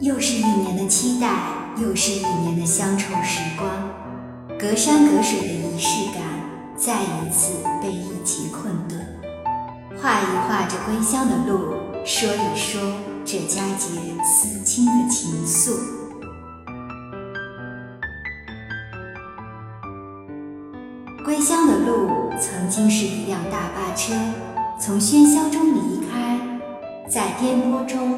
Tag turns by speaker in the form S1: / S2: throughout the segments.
S1: 又是一年的期待，又是一年的乡愁时光。隔山隔水的仪式感，再一次被疫情困顿。画一画这归乡的路，说一说这佳节思亲的情愫。归乡的路，曾经是一辆大巴车，从喧嚣中离开，在颠簸中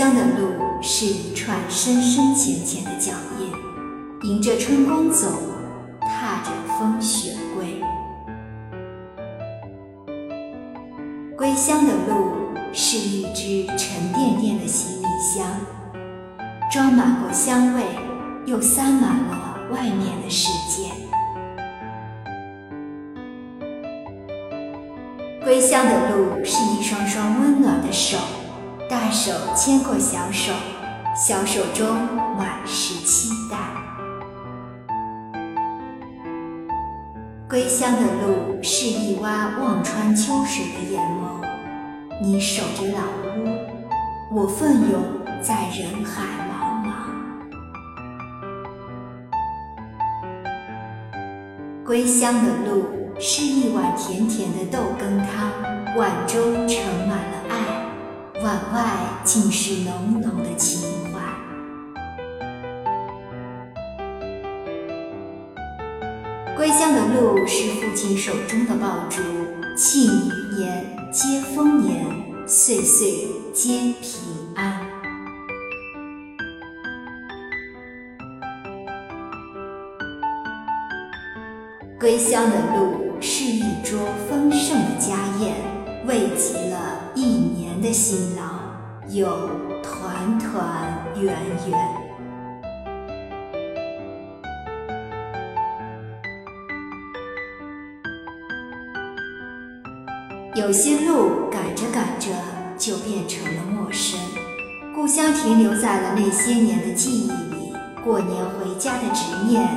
S1: 乡的路是一串深深浅浅的脚印，迎着春光走，踏着风雪归。归乡的路是一只沉甸甸的行李箱，装满过香味，又塞满了外面的世界。归乡的路是一双双温暖的手。大手牵过小手，小手中满是期待。归乡的路是一洼望穿秋水的眼眸，你守着老屋，我奋勇在人海茫茫。归乡的路是一碗甜甜的豆羹汤，碗中盛满了。碗外尽是浓浓的情怀。归乡的路是父亲手中的爆竹，庆年，接丰年，岁岁皆平安。归乡的路是一桌丰盛的家宴，慰藉。的辛劳，有团团圆圆。有些路赶着赶着就变成了陌生，故乡停留在了那些年的记忆里。过年回家的执念，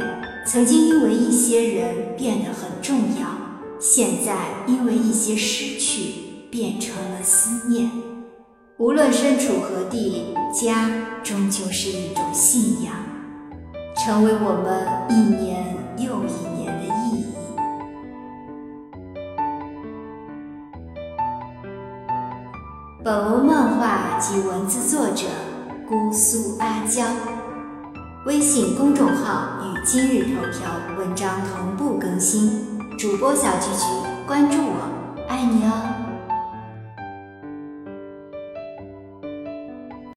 S1: 曾经因为一些人变得很重要，现在因为一些失去。变成了思念。无论身处何地，家终究是一种信仰，成为我们一年又一年的意义。本文漫画及文字作者：姑苏阿娇。微信公众号与今日头条文章同步更新。主播小菊菊，关注我，爱你哦。